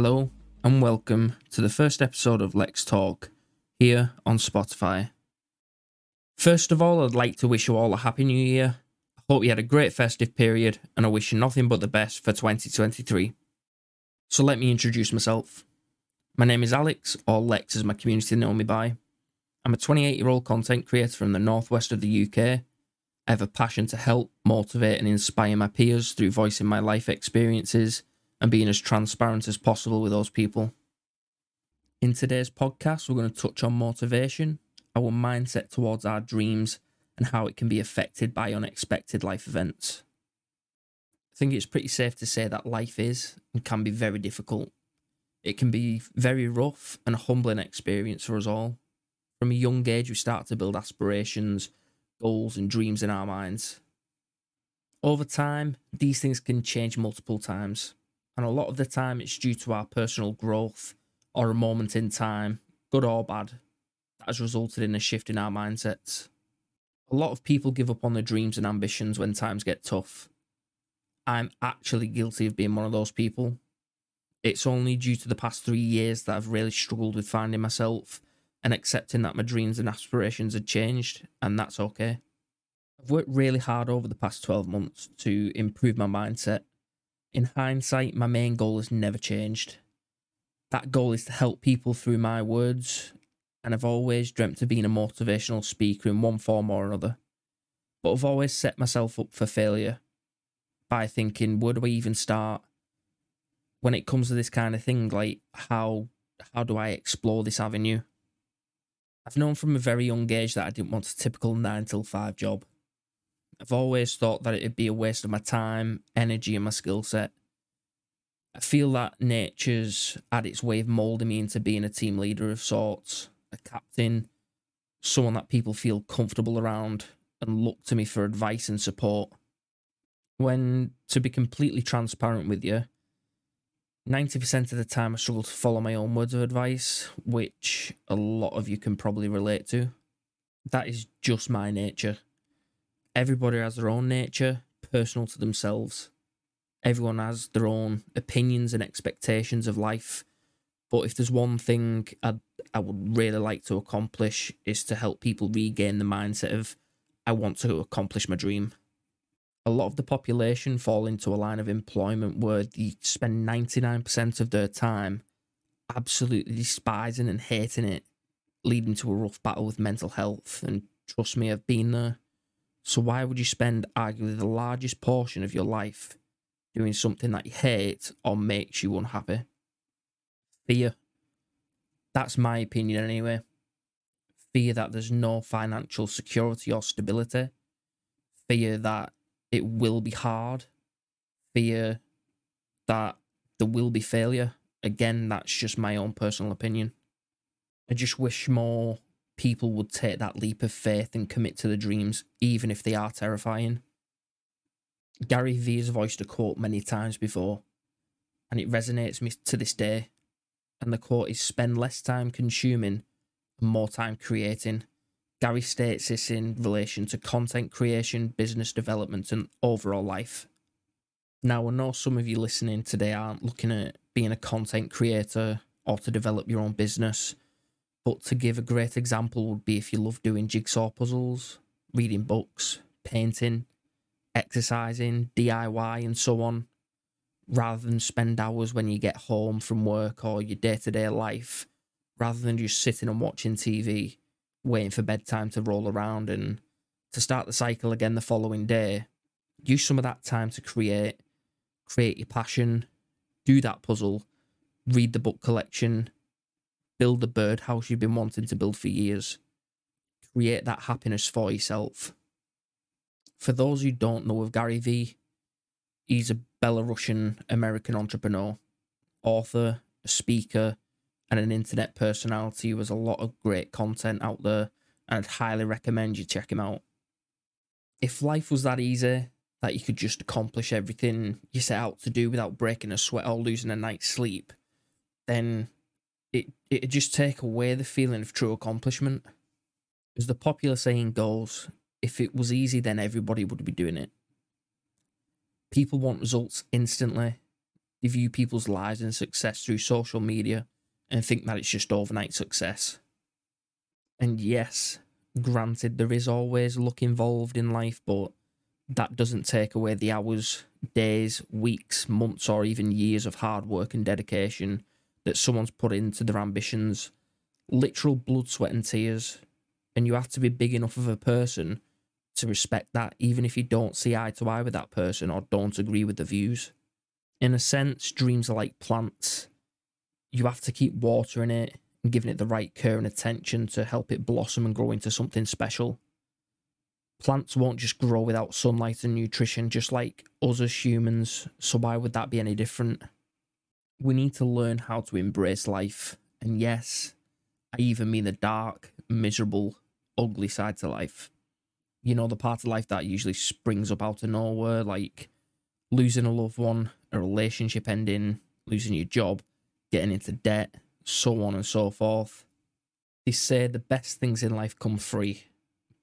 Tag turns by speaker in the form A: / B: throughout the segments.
A: Hello and welcome to the first episode of Lex Talk here on Spotify. First of all, I'd like to wish you all a happy new year. I hope you had a great festive period and I wish you nothing but the best for 2023. So let me introduce myself. My name is Alex, or Lex as my community know me by. I'm a 28 year old content creator from the northwest of the UK. I have a passion to help, motivate, and inspire my peers through voicing my life experiences and being as transparent as possible with those people. In today's podcast, we're going to touch on motivation, our mindset towards our dreams, and how it can be affected by unexpected life events. I think it's pretty safe to say that life is and can be very difficult. It can be very rough and humbling experience for us all. From a young age, we start to build aspirations, goals, and dreams in our minds. Over time, these things can change multiple times and a lot of the time it's due to our personal growth or a moment in time, good or bad, that has resulted in a shift in our mindsets. A lot of people give up on their dreams and ambitions when times get tough. I'm actually guilty of being one of those people. It's only due to the past three years that I've really struggled with finding myself and accepting that my dreams and aspirations had changed, and that's okay. I've worked really hard over the past 12 months to improve my mindset in hindsight, my main goal has never changed. That goal is to help people through my words, and I've always dreamt of being a motivational speaker in one form or another. But I've always set myself up for failure by thinking, where do I even start? When it comes to this kind of thing, like how how do I explore this avenue? I've known from a very young age that I didn't want a typical nine till five job. I've always thought that it'd be a waste of my time, energy, and my skill set. I feel that nature's had its way of moulding me into being a team leader of sorts, a captain, someone that people feel comfortable around and look to me for advice and support. When, to be completely transparent with you, 90% of the time I struggle to follow my own words of advice, which a lot of you can probably relate to. That is just my nature. Everybody has their own nature, personal to themselves. Everyone has their own opinions and expectations of life. But if there's one thing I'd, I would really like to accomplish is to help people regain the mindset of I want to accomplish my dream. A lot of the population fall into a line of employment where they spend 99% of their time absolutely despising and hating it, leading to a rough battle with mental health. And trust me, I've been there. So why would you spend arguably the largest portion of your life doing something that you hate or makes you unhappy? Fear. That's my opinion anyway. Fear that there's no financial security or stability. Fear that it will be hard. Fear that there will be failure. Again, that's just my own personal opinion. I just wish more people would take that leap of faith and commit to the dreams, even if they are terrifying. Gary Vee has voiced a quote many times before, and it resonates me to this day. And the quote is spend less time consuming and more time creating. Gary states this in relation to content creation, business development, and overall life. Now, I know some of you listening today aren't looking at being a content creator or to develop your own business but to give a great example would be if you love doing jigsaw puzzles, reading books, painting, exercising, DIY, and so on, rather than spend hours when you get home from work or your day to day life, rather than just sitting and watching TV, waiting for bedtime to roll around and to start the cycle again the following day. Use some of that time to create, create your passion, do that puzzle, read the book collection, build the birdhouse you've been wanting to build for years. Create that happiness for yourself. For those who don't know of Gary Vee, he's a Belarusian American entrepreneur, author, a speaker, and an internet personality who has a lot of great content out there, and I'd highly recommend you check him out. If life was that easy, that you could just accomplish everything you set out to do without breaking a sweat or losing a night's sleep, then it it just take away the feeling of true accomplishment. As the popular saying goes, if it was easy, then everybody would be doing it. People want results instantly. They view people's lives and success through social media and think that it's just overnight success. And yes, granted, there is always luck involved in life, but that doesn't take away the hours, days, weeks, months, or even years of hard work and dedication that someone's put into their ambitions. Literal blood, sweat, and tears. And you have to be big enough of a person to respect that, even if you don't see eye to eye with that person or don't agree with the views. In a sense, dreams are like plants. You have to keep watering it and giving it the right care and attention to help it blossom and grow into something special. Plants won't just grow without sunlight and nutrition, just like us as humans, so why would that be any different? We need to learn how to embrace life, and yes, I even mean the dark, miserable, ugly side to life. You know, the part of life that usually springs up out of nowhere, like losing a loved one, a relationship ending, losing your job, getting into debt, so on and so forth. They say the best things in life come free,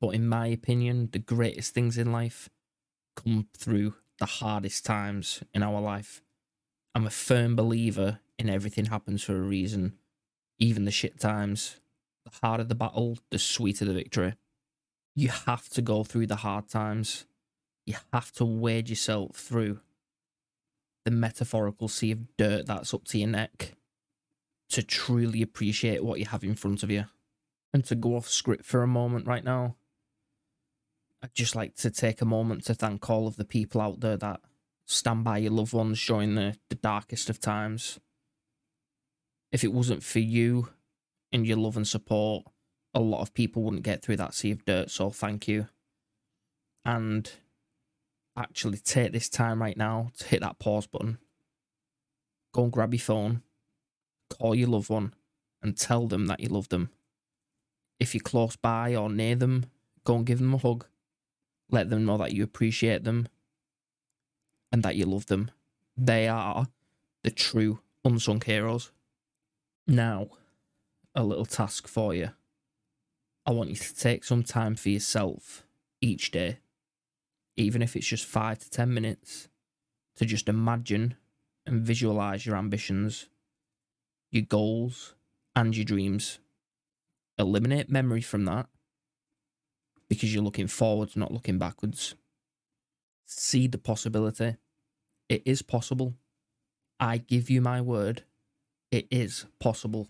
A: but in my opinion, the greatest things in life come through the hardest times in our life. I'm a firm believer in everything happens for a reason, even the shit times. The harder the battle, the sweeter the victory. You have to go through the hard times. You have to wade yourself through the metaphorical sea of dirt that's up to your neck to truly appreciate what you have in front of you. And to go off script for a moment right now, I'd just like to take a moment to thank all of the people out there that stand by your loved ones during the, the darkest of times. If it wasn't for you and your love and support, a lot of people wouldn't get through that sea of dirt, so thank you. And actually take this time right now to hit that pause button. Go and grab your phone, call your loved one, and tell them that you love them. If you're close by or near them, go and give them a hug. Let them know that you appreciate them and that you love them. They are the true unsung heroes. Now, a little task for you. I want you to take some time for yourself each day even if it's just five to 10 minutes, to just imagine and visualize your ambitions, your goals, and your dreams. Eliminate memory from that because you're looking forwards, not looking backwards. See the possibility. It is possible. I give you my word. It is possible.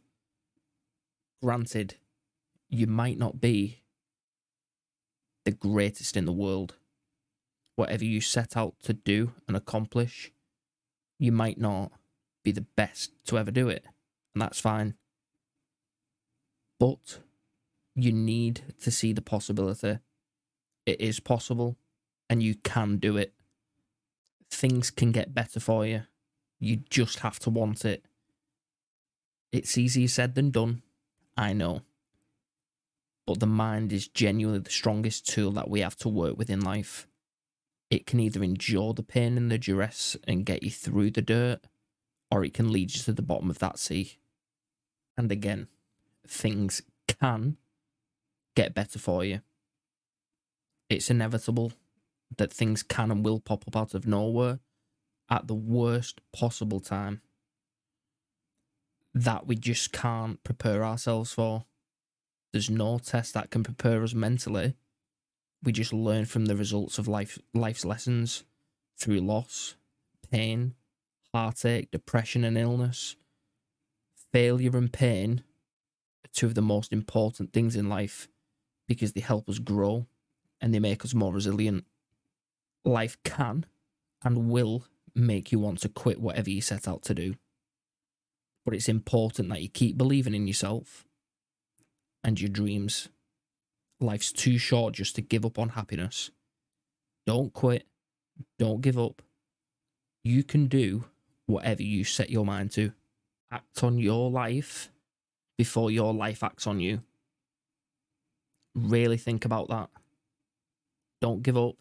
A: Granted, you might not be the greatest in the world whatever you set out to do and accomplish, you might not be the best to ever do it, and that's fine. But you need to see the possibility. It is possible, and you can do it. Things can get better for you. You just have to want it. It's easier said than done, I know. But the mind is genuinely the strongest tool that we have to work with in life it can either endure the pain and the duress and get you through the dirt, or it can lead you to the bottom of that sea. And again, things can get better for you. It's inevitable that things can and will pop up out of nowhere at the worst possible time that we just can't prepare ourselves for. There's no test that can prepare us mentally we just learn from the results of life life's lessons through loss, pain, heartache, depression and illness. Failure and pain are two of the most important things in life because they help us grow and they make us more resilient. Life can and will make you want to quit whatever you set out to do. But it's important that you keep believing in yourself and your dreams Life's too short just to give up on happiness. Don't quit. Don't give up. You can do whatever you set your mind to. Act on your life before your life acts on you. Really think about that. Don't give up.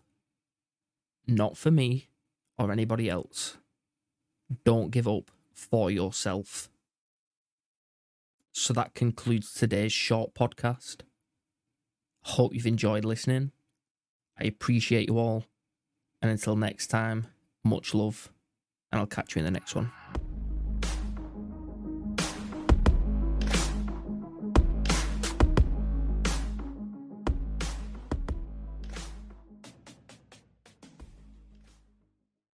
A: Not for me or anybody else. Don't give up for yourself. So that concludes today's short podcast. Hope you've enjoyed listening. I appreciate you all. And until next time, much love. and I'll catch you in the next one.